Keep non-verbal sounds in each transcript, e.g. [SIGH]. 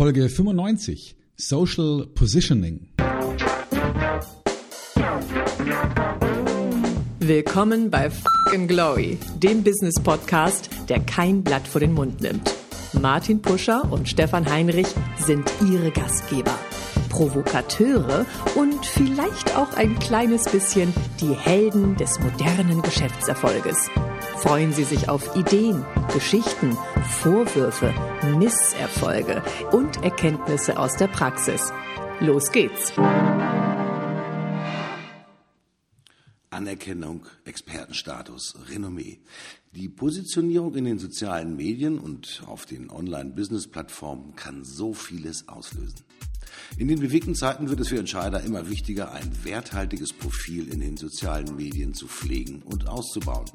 Folge 95 Social Positioning. Willkommen bei Fucking Glory, dem Business Podcast, der kein Blatt vor den Mund nimmt. Martin Puscher und Stefan Heinrich sind ihre Gastgeber. Provokateure und vielleicht auch ein kleines bisschen die Helden des modernen Geschäftserfolges. Freuen Sie sich auf Ideen, Geschichten, Vorwürfe, Misserfolge und Erkenntnisse aus der Praxis. Los geht's! Anerkennung, Expertenstatus, Renommee. Die Positionierung in den sozialen Medien und auf den Online-Business-Plattformen kann so vieles auslösen. In den bewegten Zeiten wird es für Entscheider immer wichtiger, ein werthaltiges Profil in den sozialen Medien zu pflegen und auszubauen.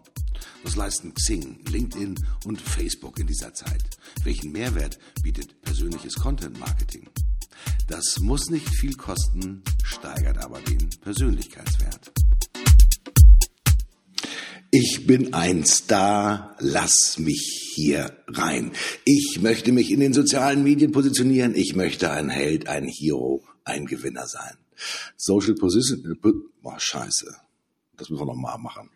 Was leisten Xing, LinkedIn und Facebook in dieser Zeit? Welchen Mehrwert bietet persönliches Content Marketing? Das muss nicht viel kosten, steigert aber den Persönlichkeitswert. Ich bin ein Star, lass mich hier rein. Ich möchte mich in den sozialen Medien positionieren. Ich möchte ein Held, ein Hero, ein Gewinner sein. Social Position, oh, scheiße. Das müssen wir nochmal machen.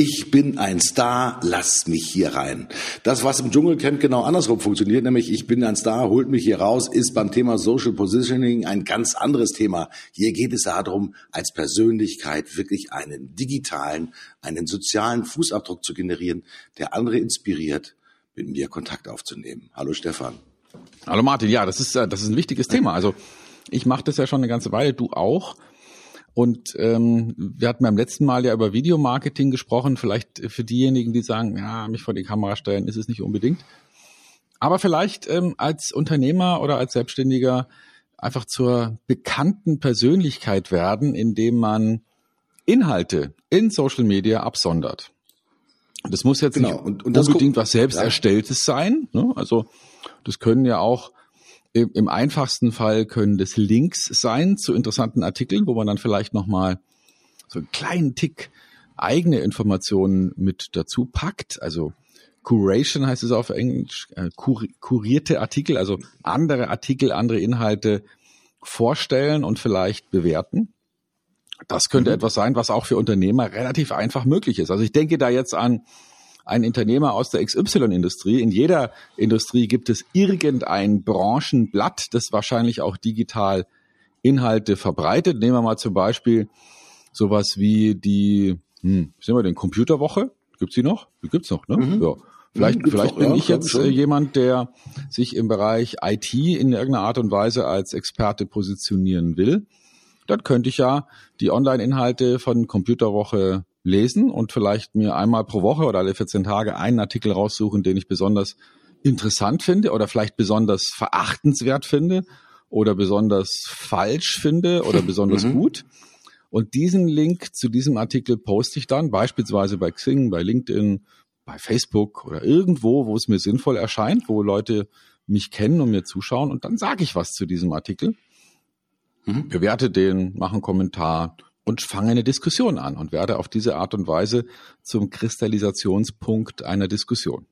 Ich bin ein Star, lass mich hier rein. Das, was im Dschungelcamp genau andersrum funktioniert, nämlich ich bin ein Star, holt mich hier raus, ist beim Thema Social Positioning ein ganz anderes Thema. Hier geht es darum, als Persönlichkeit wirklich einen digitalen, einen sozialen Fußabdruck zu generieren, der andere inspiriert, mit mir Kontakt aufzunehmen. Hallo Stefan. Hallo Martin, ja, das ist, äh, das ist ein wichtiges Thema. Also ich mache das ja schon eine ganze Weile, du auch. Und ähm, wir hatten beim letzten Mal ja über Videomarketing gesprochen. Vielleicht für diejenigen, die sagen, ja, mich vor die Kamera stellen, ist es nicht unbedingt. Aber vielleicht ähm, als Unternehmer oder als Selbstständiger einfach zur bekannten Persönlichkeit werden, indem man Inhalte in Social Media absondert. Das muss jetzt genau. nicht und, und unbedingt was selbst erstelltes sein. Ne? Also das können ja auch im, einfachsten Fall können das Links sein zu interessanten Artikeln, wo man dann vielleicht nochmal so einen kleinen Tick eigene Informationen mit dazu packt. Also Curation heißt es auf Englisch, äh, kur kurierte Artikel, also andere Artikel, andere Inhalte vorstellen und vielleicht bewerten. Das könnte mhm. etwas sein, was auch für Unternehmer relativ einfach möglich ist. Also ich denke da jetzt an ein Unternehmer aus der XY-Industrie. In jeder Industrie gibt es irgendein Branchenblatt, das wahrscheinlich auch digital Inhalte verbreitet. Nehmen wir mal zum Beispiel sowas wie die, hm, sehen wir den Computerwoche? Gibt's die noch? Die gibt's noch, ne? Mhm. Ja. Vielleicht, mhm, vielleicht bin ja, ich jetzt schon. Äh, jemand, der sich im Bereich IT in irgendeiner Art und Weise als Experte positionieren will. Dann könnte ich ja die Online-Inhalte von Computerwoche lesen und vielleicht mir einmal pro Woche oder alle 14 Tage einen Artikel raussuchen, den ich besonders interessant finde oder vielleicht besonders verachtenswert finde oder besonders falsch finde oder [LAUGHS] besonders mhm. gut. Und diesen Link zu diesem Artikel poste ich dann beispielsweise bei Xing, bei LinkedIn, bei Facebook oder irgendwo, wo es mir sinnvoll erscheint, wo Leute mich kennen und mir zuschauen und dann sage ich was zu diesem Artikel. Mhm. Bewerte den, mache einen Kommentar, und fange eine Diskussion an und werde auf diese Art und Weise zum Kristallisationspunkt einer Diskussion.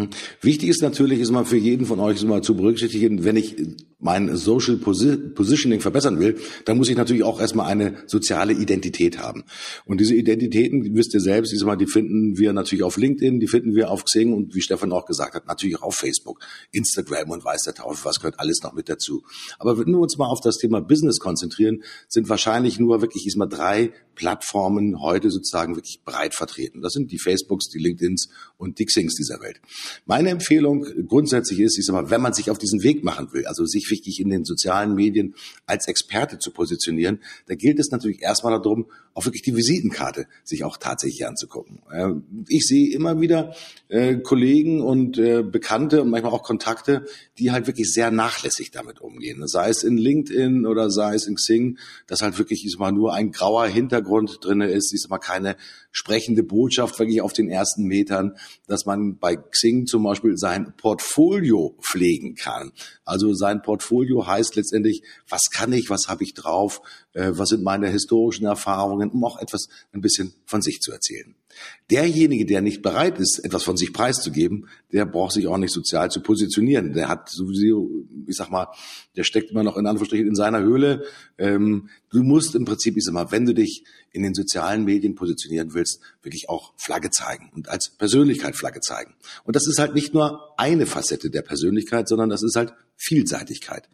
Mhm. Wichtig ist natürlich, ist mal für jeden von euch ist mal zu berücksichtigen, wenn ich mein Social Positioning verbessern will, dann muss ich natürlich auch erstmal eine soziale Identität haben. Und diese Identitäten, wisst ihr selbst, diesmal, die finden wir natürlich auf LinkedIn, die finden wir auf Xing und wie Stefan auch gesagt hat, natürlich auch auf Facebook, Instagram und weiß der Teufel, was gehört alles noch mit dazu. Aber wenn wir uns mal auf das Thema Business konzentrieren, sind wahrscheinlich nur wirklich diesmal drei Plattformen heute sozusagen wirklich breit vertreten. Das sind die Facebooks, die LinkedIns und die Xings dieser Welt. Meine Empfehlung grundsätzlich ist, ich sag mal, wenn man sich auf diesen Weg machen will, also sich wichtig in den sozialen Medien als Experte zu positionieren, da gilt es natürlich erstmal darum, auch wirklich die Visitenkarte sich auch tatsächlich anzugucken. Ich sehe immer wieder äh, Kollegen und äh, Bekannte und manchmal auch Kontakte, die halt wirklich sehr nachlässig damit umgehen. Sei es in LinkedIn oder sei es in Xing, dass halt wirklich ich sag mal, nur ein grauer Hintergrund drinne ist, ich sag mal keine sprechende Botschaft wirklich auf den ersten Metern, dass man bei Xing zum Beispiel sein Portfolio pflegen kann. Also sein Portfolio heißt letztendlich, was kann ich, was habe ich drauf, äh, was sind meine historischen Erfahrungen, um auch etwas ein bisschen von sich zu erzählen. Derjenige, der nicht bereit ist, etwas von sich preiszugeben, der braucht sich auch nicht sozial zu positionieren. Der hat sowieso, ich sag mal, der steckt immer noch in Anführungsstrichen in seiner Höhle. Ähm, du musst im Prinzip, ich sag mal, wenn du dich in den sozialen Medien positionieren willst, wirklich auch Flagge zeigen und als Persönlichkeit Flagge zeigen. Und das ist halt nicht nur eine Facette der Persönlichkeit, sondern das ist halt Vielseitigkeit.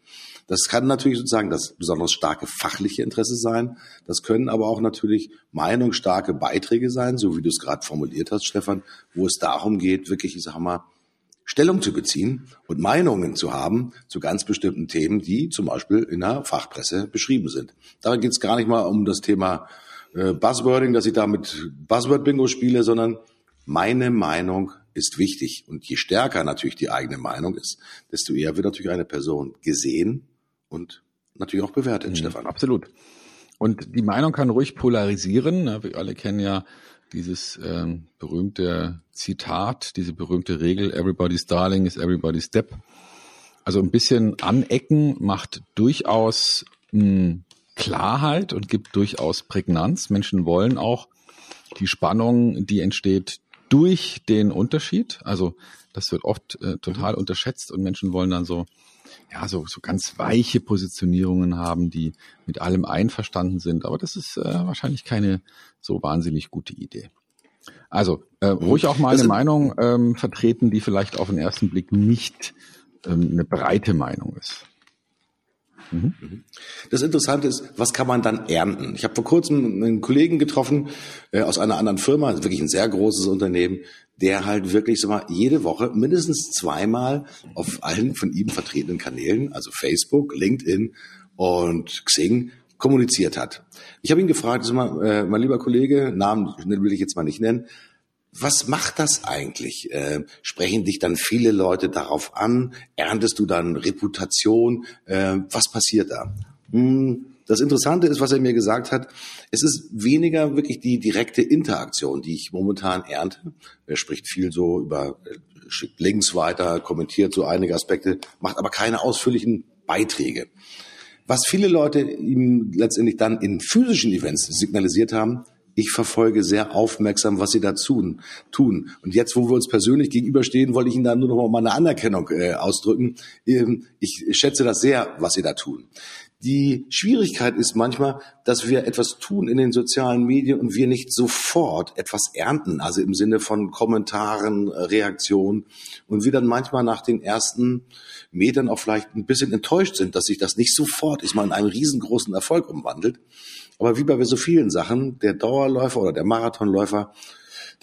Das kann natürlich sozusagen das besonders starke fachliche Interesse sein. Das können aber auch natürlich meinungsstarke Beiträge sein, so wie du es gerade formuliert hast, Stefan, wo es darum geht, wirklich, ich sag mal, Stellung zu beziehen und Meinungen zu haben zu ganz bestimmten Themen, die zum Beispiel in der Fachpresse beschrieben sind. Da geht es gar nicht mal um das Thema äh, Buzzwording, dass ich da mit Buzzword-Bingo spiele, sondern meine Meinung ist wichtig. Und je stärker natürlich die eigene Meinung ist, desto eher wird natürlich eine Person gesehen und natürlich auch bewertet, mhm, Stefan. Absolut. Und die Meinung kann ruhig polarisieren. Ne? Wir alle kennen ja dieses ähm, berühmte Zitat, diese berühmte Regel, everybody's darling is everybody's step. Also ein bisschen anecken macht durchaus mh, hm, Klarheit und gibt durchaus Prägnanz. Menschen wollen auch die Spannung, die entsteht durch den Unterschied. Also das wird oft äh, total unterschätzt und Menschen wollen dann so ja, so, so ganz weiche Positionierungen haben, die mit allem einverstanden sind. Aber das ist äh, wahrscheinlich keine so wahnsinnig gute Idee. Also äh, mhm. ruhig auch mal eine Meinung ähm, vertreten, die vielleicht auf den ersten Blick nicht ähm, eine breite Meinung ist. Mhm. mhm. Das Interessante ist, was kann man dann ernten? Ich habe vor kurzem einen Kollegen getroffen äh, aus einer anderen Firma, wirklich ein sehr großes Unternehmen, der halt wirklich so mal jede Woche mindestens zweimal auf allen von ihm vertretenen Kanälen, also Facebook, LinkedIn und Xing, kommuniziert hat. Ich habe ihn gefragt, sag mal, äh, mein lieber Kollege, Namen will ich jetzt mal nicht nennen, was macht das eigentlich? Äh, sprechen dich dann viele Leute darauf an? Erntest du dann Reputation? Äh, was passiert da? Hm, das Interessante ist, was er mir gesagt hat, es ist weniger wirklich die direkte Interaktion, die ich momentan ernte. Er spricht viel so über, äh, schickt Links weiter, kommentiert so einige Aspekte, macht aber keine ausführlichen Beiträge. Was viele Leute ihm letztendlich dann in physischen Events signalisiert haben, ich verfolge sehr aufmerksam, was Sie da tun. tun. Und jetzt, wo wir uns persönlich gegenüberstehen, wollte ich Ihnen da nur noch mal eine Anerkennung äh, ausdrücken. Ähm, ich schätze das sehr, was Sie da tun. Die Schwierigkeit ist manchmal, dass wir etwas tun in den sozialen Medien und wir nicht sofort etwas ernten, also im Sinne von Kommentaren, äh, Reaktionen und wir dann manchmal nach den ersten Metern auch vielleicht ein bisschen enttäuscht sind, dass sich das nicht sofort, ich meine, in einen riesengroßen Erfolg umwandelt. Aber wie bei so vielen Sachen, der Dauerläufer oder der Marathonläufer,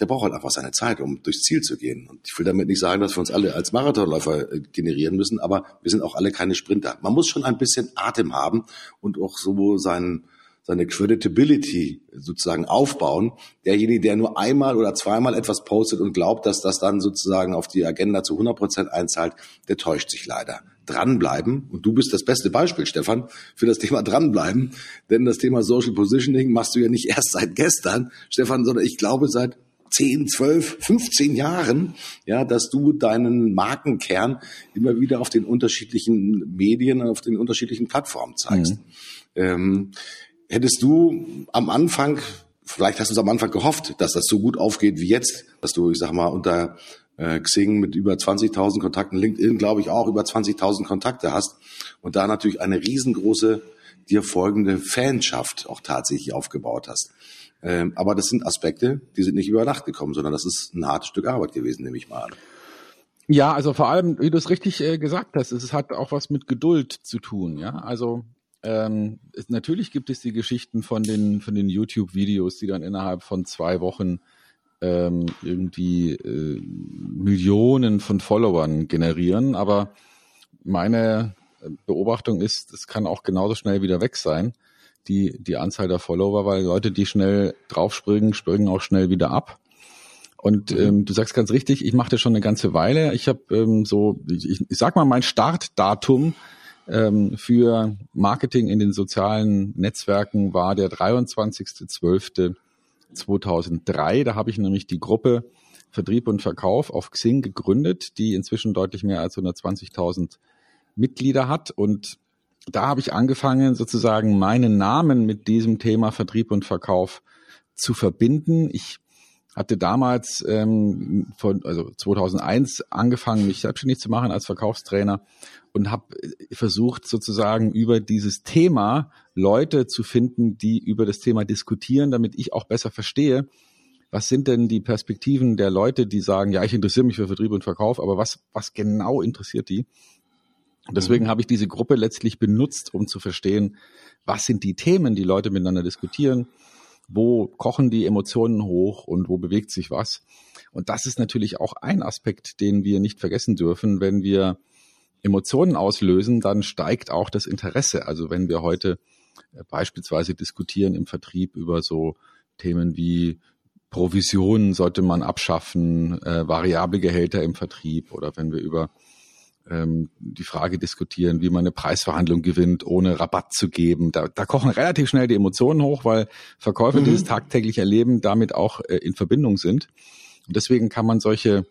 der braucht halt einfach seine Zeit, um durchs Ziel zu gehen. Und ich will damit nicht sagen, dass wir uns alle als Marathonläufer äh, generieren müssen, aber wir sind auch alle keine Sprinter. Man muss schon ein bisschen Atem haben und auch so seinen seine Creditability sozusagen aufbauen. Derjenige, der nur einmal oder zweimal etwas postet und glaubt, dass das dann sozusagen auf die Agenda zu 100 Prozent einzahlt, der täuscht sich leider dranbleiben. Und du bist das beste Beispiel, Stefan, für das Thema dranbleiben. Denn das Thema Social Positioning machst du ja nicht erst seit gestern, Stefan, sondern ich glaube seit 10, 12, 15 Jahren, ja, dass du deinen Markenkern immer wieder auf den unterschiedlichen Medien, auf den unterschiedlichen Plattformen zeigst. Mhm. Ähm, hättest du am Anfang, vielleicht hast du es am Anfang gehofft, dass das so gut aufgeht wie jetzt, dass du, ich sag mal, unter äh, Xing mit über 20.000 Kontakten, LinkedIn glaube ich auch über 20.000 Kontakte hast und da natürlich eine riesengroße dir folgende Fanschaft auch tatsächlich aufgebaut hast. Ähm, aber das sind Aspekte, die sind nicht über Nacht gekommen, sondern das ist ein hartes Stück Arbeit gewesen, nehme ich mal an. Ja, also vor allem, wie du es richtig äh, gesagt hast, es hat auch was mit Geduld zu tun. Ja, also ähm, es, natürlich gibt es die Geschichten von den von den YouTube-Videos, die dann innerhalb von zwei Wochen ähm, irgendwie äh, Millionen von Followern generieren. Aber meine Beobachtung ist, es kann auch genauso schnell wieder weg sein, die, die Anzahl der Follower, weil Leute, die schnell draufspringen, springen auch schnell wieder ab. Und mhm. ähm, du sagst ganz richtig, ich mache das schon eine ganze Weile. Ich habe ähm, so, ich, ich sag mal, mein Startdatum ähm, für Marketing in den sozialen Netzwerken war der 23.12. 2003. Da habe ich nämlich die Gruppe Vertrieb und Verkauf auf Xing gegründet, die inzwischen deutlich mehr als 120.000 Mitglieder hat. Und da habe ich angefangen, sozusagen meinen Namen mit diesem Thema Vertrieb und Verkauf zu verbinden. Ich hatte damals ähm, von also 2001 angefangen, mich selbstständig zu machen als Verkaufstrainer und habe versucht sozusagen über dieses Thema Leute zu finden, die über das Thema diskutieren, damit ich auch besser verstehe, was sind denn die Perspektiven der Leute, die sagen, ja, ich interessiere mich für Vertrieb und Verkauf, aber was, was genau interessiert die? Und deswegen mhm. habe ich diese Gruppe letztlich benutzt, um zu verstehen, was sind die Themen, die Leute miteinander diskutieren, wo kochen die Emotionen hoch und wo bewegt sich was. Und das ist natürlich auch ein Aspekt, den wir nicht vergessen dürfen. Wenn wir Emotionen auslösen, dann steigt auch das Interesse. Also wenn wir heute äh, beispielsweise diskutieren im Vertrieb über so Themen wie Provisionen sollte man abschaffen, äh, variable Gehälter im Vertrieb oder wenn wir über ähm, die Frage diskutieren, wie man eine Preisverhandlung gewinnt, ohne Rabatt zu geben. Da, da kochen relativ schnell die Emotionen hoch, weil Verkäufer mhm. dieses tagtäglich erleben, damit auch äh, in Verbindung sind. Und deswegen kann man solche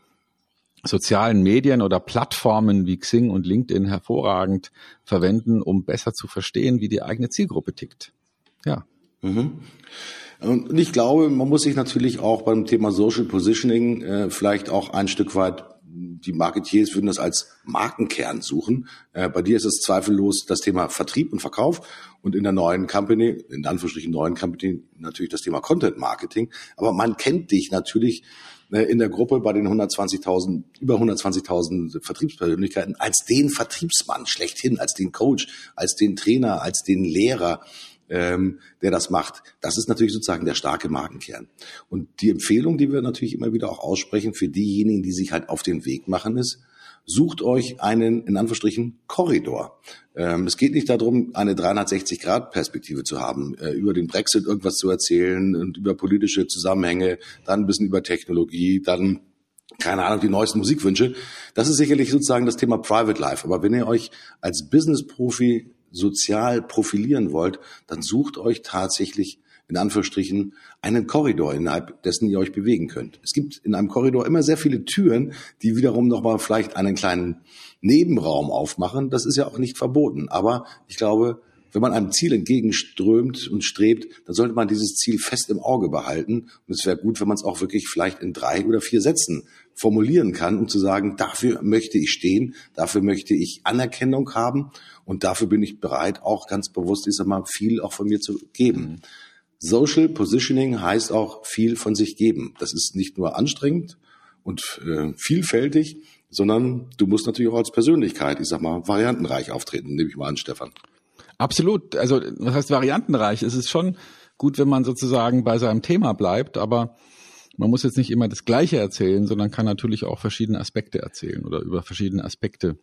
sozialen Medien oder Plattformen wie Xing und LinkedIn hervorragend verwenden, um besser zu verstehen, wie die eigene Zielgruppe tickt. Ja. Mhm. Und ich glaube, man muss sich natürlich auch beim Thema Social Positioning äh, vielleicht auch ein Stück weit die Marketiers würden das als Markenkern suchen. Äh, bei dir ist es zweifellos das Thema Vertrieb und Verkauf und in der neuen Company, in Anführungsstrichen neuen Company, natürlich das Thema Content Marketing. Aber man kennt dich natürlich äh, in der Gruppe bei den 120.000, über 120.000 Vertriebspersönlichkeiten als den Vertriebsmann schlechthin, als den Coach, als den Trainer, als den Lehrer ähm, der das macht. Das ist natürlich sozusagen der starke Markenkern. Und die Empfehlung, die wir natürlich immer wieder auch aussprechen für diejenigen, die sich halt auf den Weg machen, ist, sucht euch einen, in Anführungsstrichen, Korridor. Ähm, es geht nicht darum, eine 360-Grad-Perspektive zu haben, äh, über den Brexit irgendwas zu erzählen und über politische Zusammenhänge, dann ein bisschen über Technologie, dann keine Ahnung, die neuesten Musikwünsche. Das ist sicherlich sozusagen das Thema Private Life. Aber wenn ihr euch als Business-Profi sozial profilieren wollt, dann sucht euch tatsächlich in Anführungsstrichen einen Korridor, innerhalb dessen ihr euch bewegen könnt. Es gibt in einem Korridor immer sehr viele Türen, die wiederum nochmal vielleicht einen kleinen Nebenraum aufmachen. Das ist ja auch nicht verboten. Aber ich glaube, wenn man einem Ziel entgegenströmt und strebt, dann sollte man dieses Ziel fest im Auge behalten. Und es wäre gut, wenn man es auch wirklich vielleicht in drei oder vier Sätzen formulieren kann, um zu sagen, dafür möchte ich stehen, dafür möchte ich Anerkennung haben und dafür bin ich bereit, auch ganz bewusst, ich sag mal, viel auch von mir zu geben. Mhm. Social Positioning heißt auch viel von sich geben. Das ist nicht nur anstrengend und äh, vielfältig, sondern du musst natürlich auch als Persönlichkeit, ich sag mal, variantenreich auftreten, nehme ich mal an, Stefan. Absolut. Also, was heißt variantenreich? Es ist schon gut, wenn man sozusagen bei seinem Thema bleibt, aber man muss jetzt nicht immer das Gleiche erzählen, sondern kann natürlich auch verschiedene Aspekte erzählen oder über verschiedene Aspekte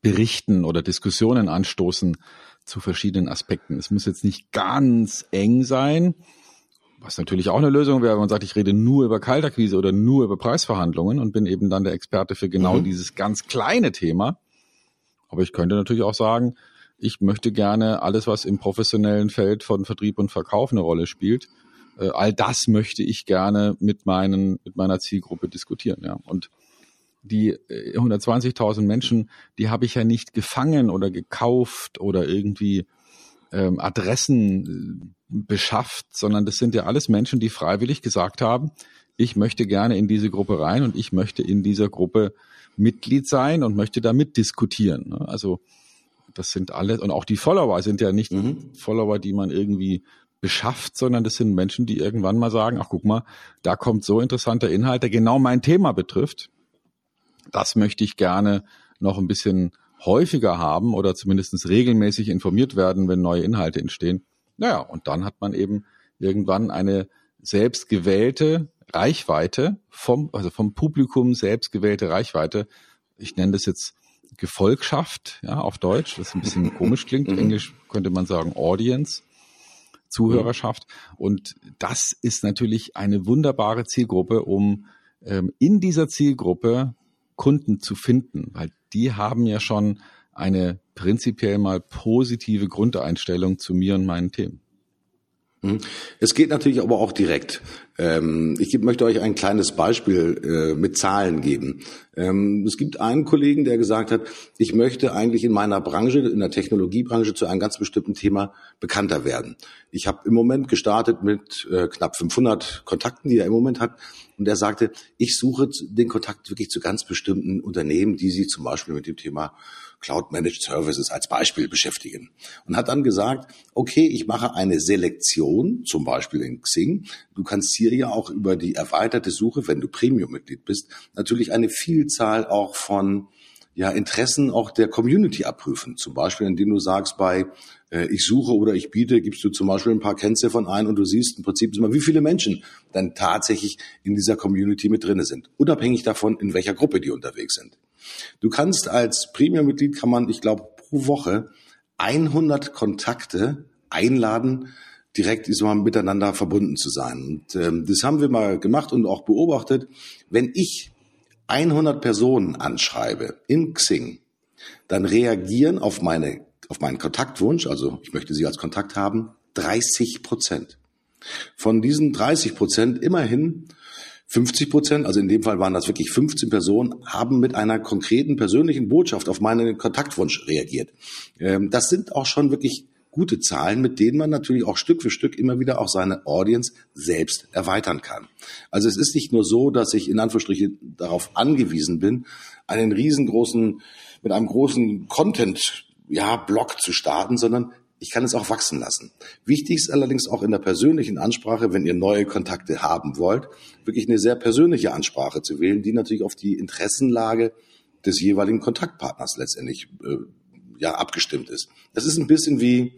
berichten oder Diskussionen anstoßen zu verschiedenen Aspekten. Es muss jetzt nicht ganz eng sein, was natürlich auch eine Lösung wäre, wenn man sagt, ich rede nur über Kaltakquise oder nur über Preisverhandlungen und bin eben dann der Experte für genau mhm. dieses ganz kleine Thema. Aber ich könnte natürlich auch sagen, ich möchte gerne alles, was im professionellen Feld von Vertrieb und Verkauf eine Rolle spielt, äh, all das möchte ich gerne mit meinen, mit meiner Zielgruppe diskutieren, ja. Und die 120.000 äh, Menschen, die habe ich ja nicht gefangen oder gekauft oder irgendwie ähm, Adressen äh, beschafft, sondern das sind ja alles Menschen, die freiwillig gesagt haben, ich möchte gerne in diese Gruppe rein und ich möchte in dieser Gruppe Mitglied sein und möchte da mitdiskutieren. Ne? Also das sind alle, und auch die Follower sind ja nicht mhm. Follower, die man irgendwie beschafft, sondern das sind Menschen, die irgendwann mal sagen, ach guck mal, da kommt so interessanter Inhalt, der genau mein Thema betrifft. Das möchte ich gerne noch ein bisschen häufiger haben oder zumindest regelmäßig informiert werden, wenn neue Inhalte entstehen. Naja, und dann hat man eben irgendwann eine selbstgewählte Reichweite vom, also vom Publikum selbstgewählte Reichweite. Ich nenne das jetzt Gefolgschaft, ja, auf Deutsch, was ein bisschen komisch klingt. Mhm. Englisch könnte man sagen Audience. Zuhörerschaft. Und das ist natürlich eine wunderbare Zielgruppe, um ähm, in dieser Zielgruppe Kunden zu finden, weil die haben ja schon eine prinzipiell mal positive Grundeinstellung zu mir und meinen Themen. Mhm. Es geht natürlich aber auch direkt. Ähm, ich möchte euch ein kleines Beispiel äh, mit Zahlen geben. Ähm, es gibt einen Kollegen, der gesagt hat, ich möchte eigentlich in meiner Branche, in der Technologiebranche zu einem ganz bestimmten Thema bekannter werden. Ich habe im Moment gestartet mit äh, knapp 500 Kontakten, die er im Moment hat. Und er sagte, ich suche den Kontakt wirklich zu ganz bestimmten Unternehmen, die sich zum Beispiel mit dem Thema Cloud Managed Services als Beispiel beschäftigen. Und hat dann gesagt, okay, ich mache eine Selektion, zum Beispiel in Xing. Du kannst hier ja auch über die erweiterte Suche, wenn du Premium-Mitglied bist, natürlich eine Vielzahl auch von ja, Interessen auch der Community abprüfen. Zum Beispiel, indem du sagst, bei äh, ich suche oder ich biete, gibst du zum Beispiel ein paar Kennziffern ein und du siehst im Prinzip immer, wie viele Menschen dann tatsächlich in dieser Community mit drinne sind. Unabhängig davon, in welcher Gruppe die unterwegs sind. Du kannst als Premium-Mitglied, kann man, ich glaube, pro Woche 100 Kontakte einladen, direkt miteinander verbunden zu sein. Und ähm, das haben wir mal gemacht und auch beobachtet. Wenn ich 100 Personen anschreibe in Xing, dann reagieren auf meine auf meinen Kontaktwunsch, also ich möchte Sie als Kontakt haben, 30 Prozent. Von diesen 30 Prozent immerhin 50 Prozent, also in dem Fall waren das wirklich 15 Personen, haben mit einer konkreten persönlichen Botschaft auf meinen Kontaktwunsch reagiert. Ähm, das sind auch schon wirklich gute Zahlen, mit denen man natürlich auch Stück für Stück immer wieder auch seine Audience selbst erweitern kann. Also es ist nicht nur so, dass ich in Anführungsstrichen darauf angewiesen bin, einen riesengroßen, mit einem großen Content ja, Blog zu starten, sondern ich kann es auch wachsen lassen. Wichtig ist allerdings auch in der persönlichen Ansprache, wenn ihr neue Kontakte haben wollt, wirklich eine sehr persönliche Ansprache zu wählen, die natürlich auf die Interessenlage des jeweiligen Kontaktpartners letztendlich äh, ja abgestimmt ist. Das ist ein bisschen wie,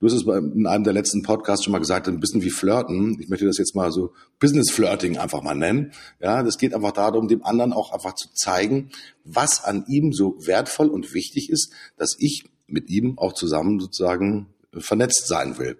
du hast es in einem der letzten Podcasts schon mal gesagt, ein bisschen wie Flirten. Ich möchte das jetzt mal so Business Flirting einfach mal nennen. Ja, das geht einfach darum, dem anderen auch einfach zu zeigen, was an ihm so wertvoll und wichtig ist, dass ich mit ihm auch zusammen sozusagen vernetzt sein will.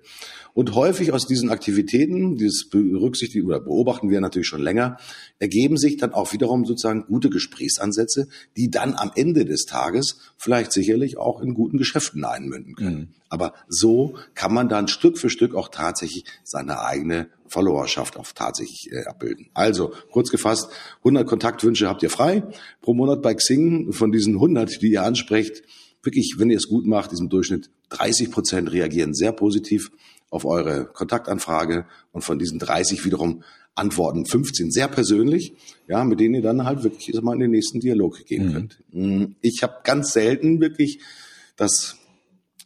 Und häufig aus diesen Aktivitäten, dieses berücksichtigen oder beobachten wir natürlich schon länger, ergeben sich dann auch wiederum sozusagen gute Gesprächsansätze, die dann am Ende des Tages vielleicht sicherlich auch in guten Geschäften einmünden können. Mhm. Aber so kann man dann Stück für Stück auch tatsächlich seine eigene Followerschaft auch tatsächlich äh, abbilden. Also, kurz gefasst, 100 Kontaktwünsche habt ihr frei pro Monat bei Xing. Von diesen 100, die ihr ansprecht, wirklich, wenn ihr es gut macht, diesem Durchschnitt 30 Prozent reagieren sehr positiv auf eure Kontaktanfrage und von diesen 30 wiederum antworten 15 sehr persönlich, ja, mit denen ihr dann halt wirklich mal in den nächsten Dialog gehen mhm. könnt. Mm, ich habe ganz selten wirklich, dass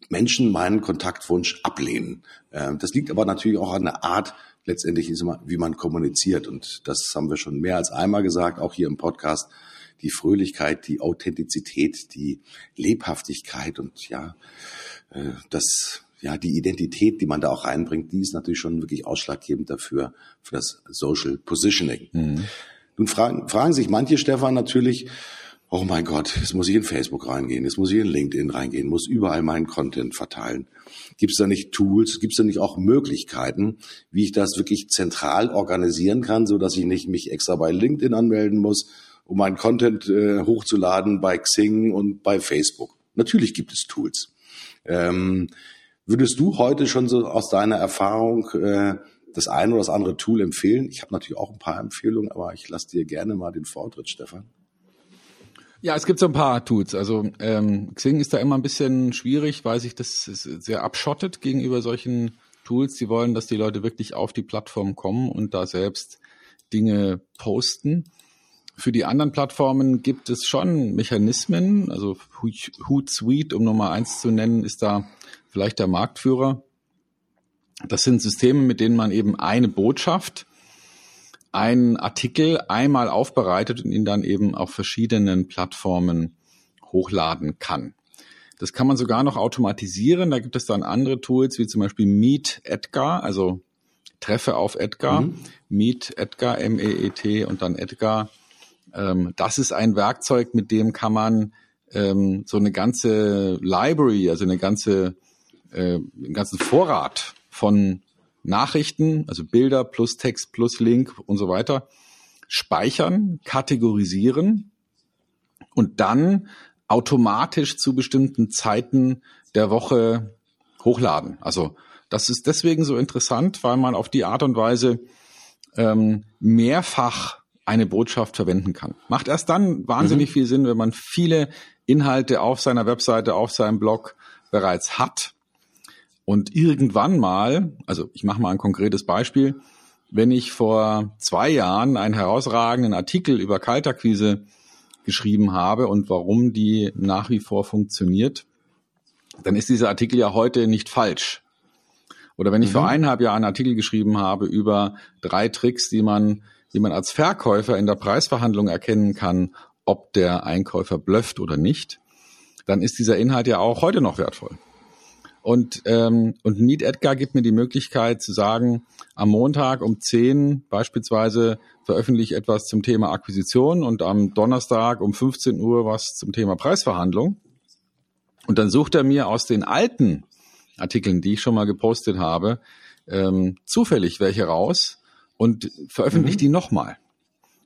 Menschen meinen Kontaktwunsch ablehnen. Ähm, das liegt aber natürlich auch an der Art, letztendlich ist immer, wie man kommuniziert. Und das haben wir schon mehr als einmal gesagt, auch hier im Podcast die Fröhlichkeit, die Authentizität, die Lebhaftigkeit und ja, äh, das ja, die Identität, die man da auch reinbringt, die ist natürlich schon wirklich ausschlaggebend dafür, für das Social Positioning. Mhm. Nun fragen, fragen sich manche, Stefan, natürlich, oh mein Gott, jetzt muss ich in Facebook reingehen, jetzt muss ich in LinkedIn reingehen, muss überall meinen Content verteilen. Gibt es da nicht Tools, gibt es da nicht auch Möglichkeiten, wie ich das wirklich zentral organisieren kann, so dass ich nicht mich extra bei LinkedIn anmelden muss, um meinen Content äh, hochzuladen bei Xing und bei Facebook. Natürlich gibt es Tools. Ähm, würdest du heute schon so aus deiner Erfahrung äh, das eine oder das andere Tool empfehlen? Ich habe natürlich auch ein paar Empfehlungen, aber ich lasse dir gerne mal den Vortritt, Stefan. Ja, es gibt so ein paar Tools. Also ähm, Xing ist da immer ein bisschen schwierig, weil sich das sehr abschottet gegenüber solchen Tools. Die wollen, dass die Leute wirklich auf die Plattform kommen und da selbst Dinge posten. Für die anderen Plattformen gibt es schon Mechanismen. Also Hootsuite, um Nummer eins zu nennen, ist da vielleicht der Marktführer. Das sind Systeme, mit denen man eben eine Botschaft, einen Artikel einmal aufbereitet und ihn dann eben auf verschiedenen Plattformen hochladen kann. Das kann man sogar noch automatisieren. Da gibt es dann andere Tools, wie zum Beispiel Meet Edgar, also Treffe auf Edgar, mhm. Meet Edgar, M-E-E-T und dann Edgar ähm, das ist ein Werkzeug, mit dem kann man ähm, so eine ganze Library, also eine ganze, äh, einen ganzen Vorrat von Nachrichten, also Bilder plus Text plus Link und so weiter, speichern, kategorisieren und dann automatisch zu bestimmten Zeiten der Woche hochladen. Also das ist deswegen so interessant, weil man auf die Art und Weise ähm, mehrfach eine Botschaft verwenden kann. Macht erst dann wahnsinnig mhm. viel Sinn, wenn man viele Inhalte auf seiner Webseite, auf seinem Blog bereits hat und irgendwann mal, also ich mache mal ein konkretes Beispiel, wenn ich vor zwei Jahren einen herausragenden Artikel über Kaltakquise geschrieben habe und warum die nach wie vor funktioniert, dann ist dieser Artikel ja heute nicht falsch. Oder wenn ich mhm. vor eineinhalb Jahren einen Artikel geschrieben habe über drei Tricks, die man, die man als Verkäufer in der Preisverhandlung erkennen kann, ob der Einkäufer blufft oder nicht, dann ist dieser Inhalt ja auch heute noch wertvoll. Und, ähm, und Meet Edgar gibt mir die Möglichkeit zu sagen, am Montag um 10 beispielsweise veröffentliche ich etwas zum Thema Akquisition und am Donnerstag um 15 Uhr was zum Thema Preisverhandlung. Und dann sucht er mir aus den alten Artikeln, die ich schon mal gepostet habe, ähm, zufällig welche raus und veröffentlicht mhm. die nochmal,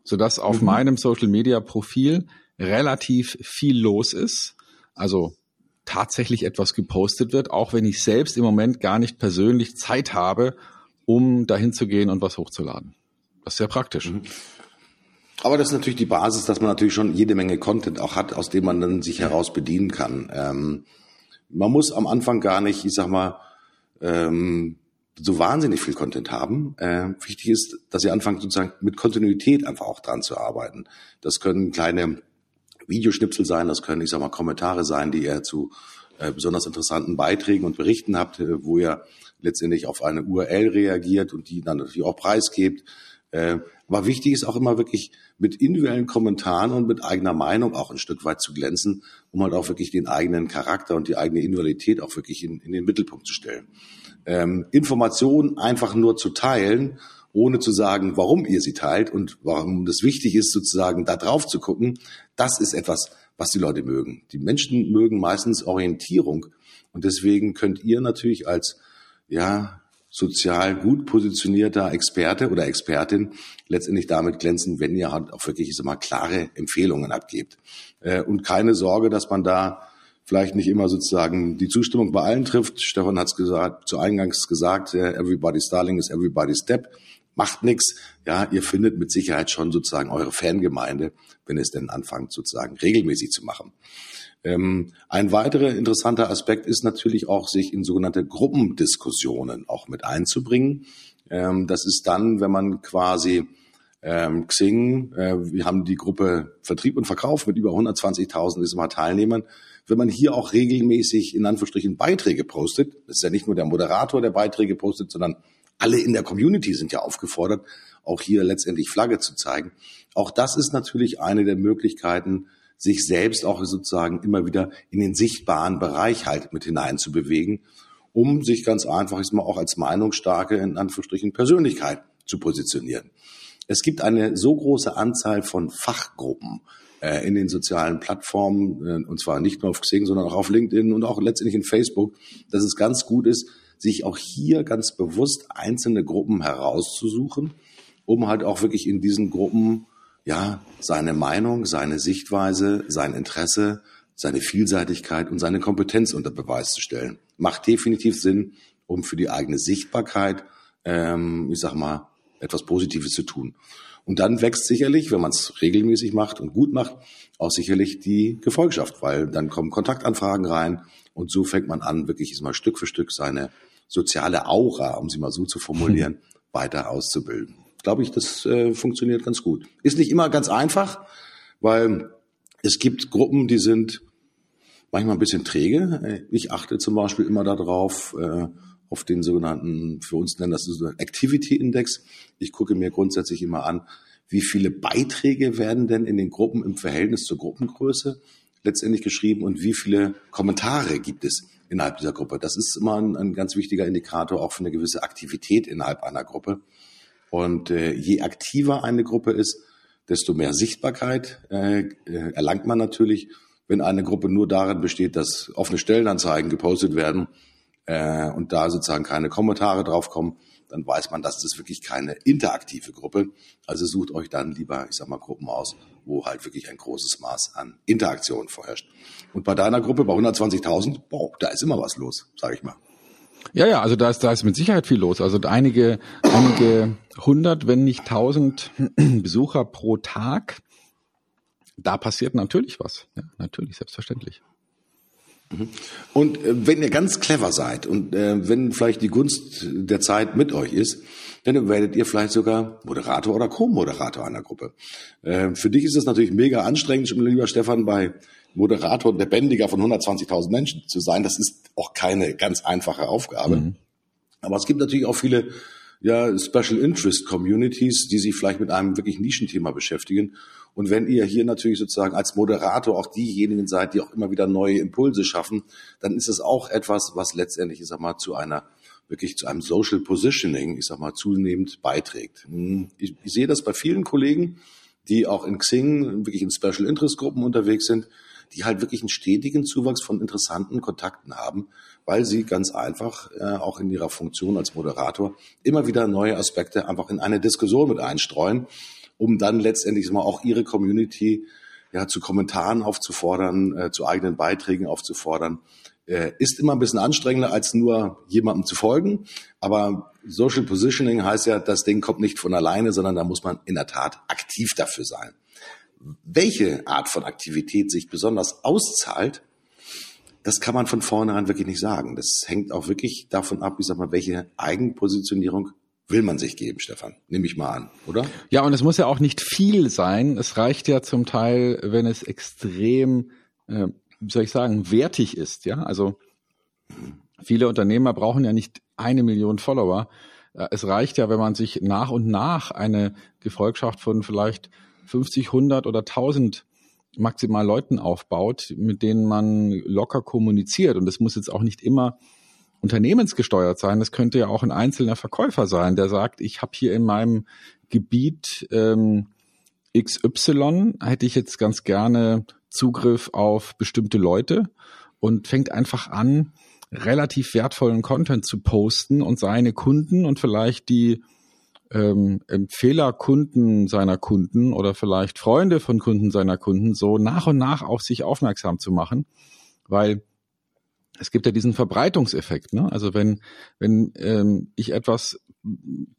sodass auf mhm. meinem Social Media Profil relativ viel los ist. Also tatsächlich etwas gepostet wird, auch wenn ich selbst im Moment gar nicht persönlich Zeit habe, um dahin zu gehen und was hochzuladen. Das ist sehr praktisch. Mhm. Aber das ist natürlich die Basis, dass man natürlich schon jede Menge Content auch hat, aus dem man dann sich heraus bedienen kann. Ähm, man muss am Anfang gar nicht, ich sag mal, ähm, so wahnsinnig viel Content haben. Äh, wichtig ist, dass ihr anfangt sozusagen mit Kontinuität einfach auch dran zu arbeiten. Das können kleine Videoschnipsel sein, das können, ich sag mal, Kommentare sein, die ihr zu äh, besonders interessanten Beiträgen und Berichten habt, äh, wo ihr letztendlich auf eine URL reagiert und die dann natürlich auch preisgebt. Äh, aber wichtig ist auch immer wirklich mit individuellen Kommentaren und mit eigener Meinung auch ein Stück weit zu glänzen, um halt auch wirklich den eigenen Charakter und die eigene Individualität auch wirklich in, in den Mittelpunkt zu stellen. Ähm, Informationen einfach nur zu teilen ohne zu sagen, warum ihr sie teilt und warum das wichtig ist, sozusagen da drauf zu gucken, das ist etwas, was die Leute mögen. Die Menschen mögen meistens Orientierung und deswegen könnt ihr natürlich als ja sozial gut positionierter Experte oder Expertin letztendlich damit glänzen, wenn ihr halt auch wirklich ich sag mal, klare Empfehlungen abgebt. Äh, und keine Sorge, dass man da vielleicht nicht immer sozusagen die Zustimmung bei allen trifft. Stefan hat es gesagt, zu Eingangs gesagt, äh, everybody's darling is everybody's step macht nichts. Ja, ihr findet mit Sicherheit schon sozusagen eure Fangemeinde, wenn es denn anfangt sozusagen regelmäßig zu machen. Ähm, ein weiterer interessanter Aspekt ist natürlich auch, sich in sogenannte Gruppendiskussionen auch mit einzubringen. Ähm, das ist dann, wenn man quasi ähm, Xing, äh, wir haben die Gruppe Vertrieb und Verkauf mit über 120.000 Teilnehmern. Wenn man hier auch regelmäßig in Anführungsstrichen Beiträge postet, das ist ja nicht nur der Moderator, der Beiträge postet, sondern alle in der Community sind ja aufgefordert, auch hier letztendlich Flagge zu zeigen. Auch das ist natürlich eine der Möglichkeiten, sich selbst auch sozusagen immer wieder in den sichtbaren Bereich halt mit hineinzubewegen, um sich ganz einfach ist mal auch als meinungsstarke, in Anführungsstrichen, Persönlichkeit zu positionieren. Es gibt eine so große Anzahl von Fachgruppen äh, in den sozialen Plattformen, äh, und zwar nicht nur auf Xing, sondern auch auf LinkedIn und auch letztendlich in Facebook, dass es ganz gut ist, sich auch hier ganz bewusst einzelne Gruppen herauszusuchen, um halt auch wirklich in diesen Gruppen ja seine Meinung, seine Sichtweise, sein Interesse, seine Vielseitigkeit und seine Kompetenz unter Beweis zu stellen. Macht definitiv Sinn, um für die eigene Sichtbarkeit, ähm, ich sag mal, etwas Positives zu tun. Und dann wächst sicherlich, wenn man es regelmäßig macht und gut macht, auch sicherlich die Gefolgschaft, weil dann kommen Kontaktanfragen rein und so fängt man an, wirklich mal Stück für Stück seine soziale Aura, um sie mal so zu formulieren, [LAUGHS] weiter auszubilden. Glaube ich, das äh, funktioniert ganz gut. Ist nicht immer ganz einfach, weil es gibt Gruppen, die sind manchmal ein bisschen träge. Ich achte zum Beispiel immer darauf, äh, auf den sogenannten, für uns nennen das Activity Index. Ich gucke mir grundsätzlich immer an, wie viele Beiträge werden denn in den Gruppen im Verhältnis zur Gruppengröße letztendlich geschrieben und wie viele Kommentare gibt es innerhalb dieser Gruppe. Das ist immer ein, ein ganz wichtiger Indikator auch für eine gewisse Aktivität innerhalb einer Gruppe. Und äh, je aktiver eine Gruppe ist, desto mehr Sichtbarkeit äh, äh, erlangt man natürlich. Wenn eine Gruppe nur darin besteht, dass offene Stellenanzeigen gepostet werden äh, und da sozusagen keine Kommentare draufkommen, dann weiß man, dass das wirklich keine interaktive Gruppe. Also sucht euch dann lieber, ich sag mal, Gruppen aus, wo halt wirklich ein großes Maß an Interaktion vorherrscht. Und bei deiner Gruppe, bei 120.000, boah, da ist immer was los, sage ich mal. Ja, ja, also da ist, da ist mit Sicherheit viel los. Also einige, einige hundert, wenn nicht tausend [CLEARS THROAT] Besucher pro Tag. Da passiert natürlich was. Ja, natürlich, selbstverständlich. Mhm. Und äh, wenn ihr ganz clever seid und äh, wenn vielleicht die Gunst der Zeit mit euch ist, dann werdet ihr vielleicht sogar Moderator oder Co-Moderator einer Gruppe. Äh, für dich ist es natürlich mega anstrengend, lieber Stefan, bei Moderator und Lebendiger von 120.000 Menschen zu sein. Das ist auch keine ganz einfache Aufgabe. Mhm. Aber es gibt natürlich auch viele ja, Special Interest Communities, die sich vielleicht mit einem wirklich Nischenthema beschäftigen. Und wenn ihr hier natürlich sozusagen als Moderator auch diejenigen seid, die auch immer wieder neue Impulse schaffen, dann ist es auch etwas, was letztendlich, ich sag mal, zu einer wirklich zu einem Social Positioning, ich sag mal, zunehmend beiträgt. Hm, ich, ich sehe das bei vielen Kollegen, die auch in Xing wirklich in Special Interest Gruppen unterwegs sind, die halt wirklich einen stetigen Zuwachs von interessanten Kontakten haben, weil sie ganz einfach äh, auch in ihrer Funktion als Moderator immer wieder neue Aspekte einfach in eine Diskussion mit einstreuen, um dann letztendlich mal auch ihre Community ja zu Kommentaren aufzufordern, äh, zu eigenen Beiträgen aufzufordern. Äh, ist immer ein bisschen anstrengender, als nur jemandem zu folgen. Aber Social Positioning heißt ja, das Ding kommt nicht von alleine, sondern da muss man in der Tat aktiv dafür sein welche Art von Aktivität sich besonders auszahlt, das kann man von vornherein wirklich nicht sagen. Das hängt auch wirklich davon ab, ich sag mal, welche Eigenpositionierung will man sich geben, Stefan? Nehme ich mal an, oder? Ja, und es muss ja auch nicht viel sein. Es reicht ja zum Teil, wenn es extrem, äh, wie soll ich sagen, wertig ist. Ja, also viele Unternehmer brauchen ja nicht eine Million Follower. Äh, es reicht ja, wenn man sich nach und nach eine Gefolgschaft von vielleicht 50, 100 oder 1000 maximal Leuten aufbaut, mit denen man locker kommuniziert. Und das muss jetzt auch nicht immer unternehmensgesteuert sein. Das könnte ja auch ein einzelner Verkäufer sein, der sagt, ich habe hier in meinem Gebiet ähm, XY, hätte ich jetzt ganz gerne Zugriff auf bestimmte Leute und fängt einfach an, relativ wertvollen Content zu posten und seine Kunden und vielleicht die ähm, Empfehlerkunden seiner Kunden oder vielleicht Freunde von Kunden seiner Kunden so nach und nach auf sich aufmerksam zu machen, weil es gibt ja diesen Verbreitungseffekt. Ne? Also wenn wenn ähm, ich etwas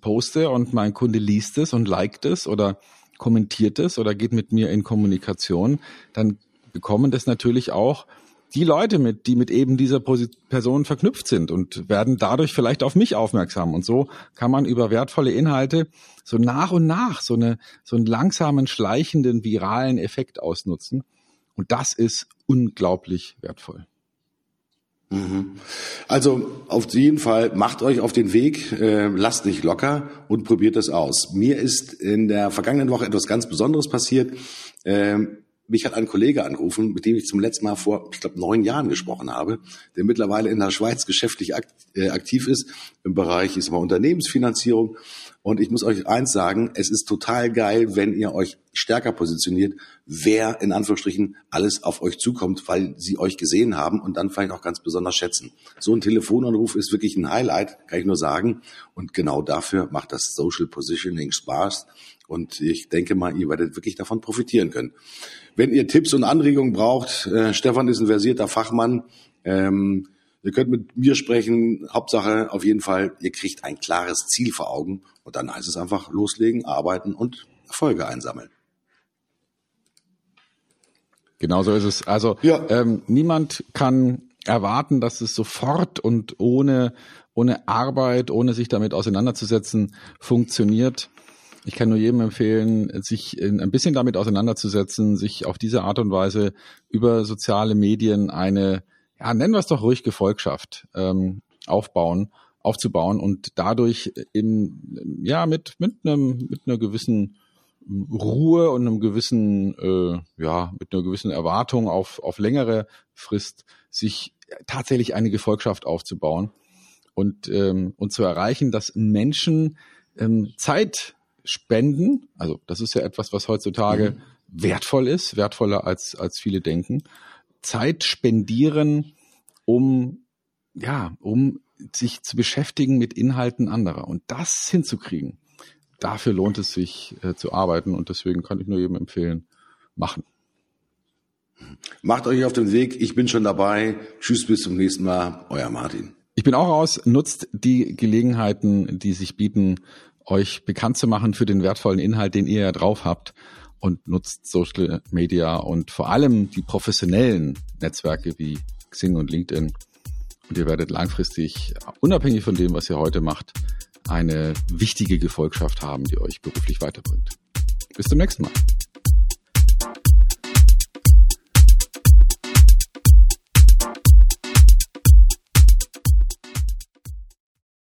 poste und mein Kunde liest es und liked es oder kommentiert es oder geht mit mir in Kommunikation, dann bekommen das natürlich auch die Leute mit, die mit eben dieser Person verknüpft sind und werden dadurch vielleicht auf mich aufmerksam. Und so kann man über wertvolle Inhalte so nach und nach so eine, so einen langsamen, schleichenden, viralen Effekt ausnutzen. Und das ist unglaublich wertvoll. Mhm. Also auf jeden Fall macht euch auf den Weg, äh, lasst nicht locker und probiert es aus. Mir ist in der vergangenen Woche etwas ganz Besonderes passiert. Ähm, mich hat ein Kollege angerufen, mit dem ich zum letzten Mal vor, ich glaube, neun Jahren gesprochen habe, der mittlerweile in der Schweiz geschäftlich äh, aktiv ist im Bereich ist mal Unternehmensfinanzierung. Und ich muss euch eins sagen, es ist total geil, wenn ihr euch stärker positioniert, wer in Anführungsstrichen alles auf euch zukommt, weil sie euch gesehen haben und dann vielleicht auch ganz besonders schätzen. So ein Telefonanruf ist wirklich ein Highlight, kann ich nur sagen. Und genau dafür macht das Social Positioning Spaß. Und ich denke mal, ihr werdet wirklich davon profitieren können. Wenn ihr Tipps und Anregungen braucht, äh, Stefan ist ein versierter Fachmann. Ähm, ihr könnt mit mir sprechen. Hauptsache auf jeden Fall, ihr kriegt ein klares Ziel vor Augen. Und dann heißt es einfach loslegen, arbeiten und Erfolge einsammeln. Genau so ist es. Also ja. ähm, niemand kann erwarten, dass es sofort und ohne, ohne Arbeit, ohne sich damit auseinanderzusetzen, funktioniert. Ich kann nur jedem empfehlen, sich ein bisschen damit auseinanderzusetzen, sich auf diese Art und Weise über soziale Medien eine, ja, nennen wir es doch ruhig Gefolgschaft ähm, aufbauen, aufzubauen und dadurch in, ja, mit, mit einem, mit einer gewissen Ruhe und einem gewissen, äh, ja, mit einer gewissen Erwartung auf, auf längere Frist sich tatsächlich eine Gefolgschaft aufzubauen und, ähm, und zu erreichen, dass Menschen ähm, Zeit spenden. Also das ist ja etwas, was heutzutage mhm. wertvoll ist, wertvoller als, als viele denken. Zeit spendieren, um, ja, um sich zu beschäftigen mit Inhalten anderer und das hinzukriegen. Dafür lohnt es sich äh, zu arbeiten und deswegen kann ich nur jedem empfehlen, machen. Macht euch auf den Weg. Ich bin schon dabei. Tschüss, bis zum nächsten Mal. Euer Martin. Ich bin auch raus, nutzt die Gelegenheiten, die sich bieten, euch bekannt zu machen für den wertvollen Inhalt, den ihr ja drauf habt und nutzt Social Media und vor allem die professionellen Netzwerke wie Xing und LinkedIn. Und ihr werdet langfristig, unabhängig von dem, was ihr heute macht, eine wichtige Gefolgschaft haben, die euch beruflich weiterbringt. Bis zum nächsten Mal.